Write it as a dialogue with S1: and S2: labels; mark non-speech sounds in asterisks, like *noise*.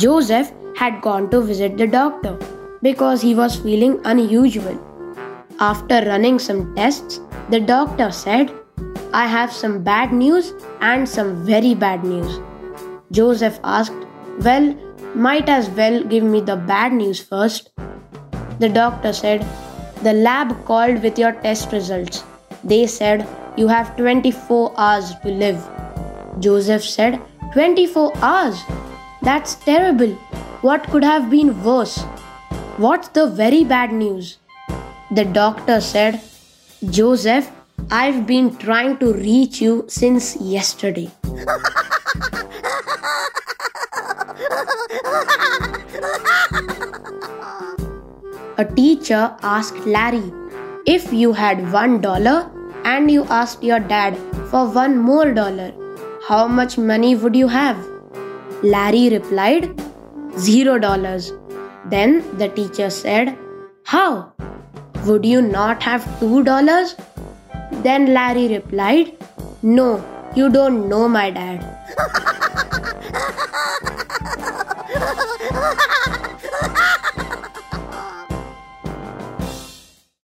S1: Joseph had gone to visit the doctor because he was feeling unusual. After running some tests, the doctor said, I have some bad news and some very bad news. Joseph asked, Well, might as well give me the bad news first. The doctor said, The lab called with your test results. They said you have 24 hours to live. Joseph said, 24 hours? That's terrible. What could have been worse? What's the very bad news? The doctor said, Joseph, I've been trying to reach you since yesterday. A teacher asked Larry, If you had one dollar and you asked your dad for one more dollar, how much money would you have? Larry replied, Zero dollars. Then the teacher said, How? Would you not have two dollars? Then Larry replied, No, you don't know my dad. *laughs*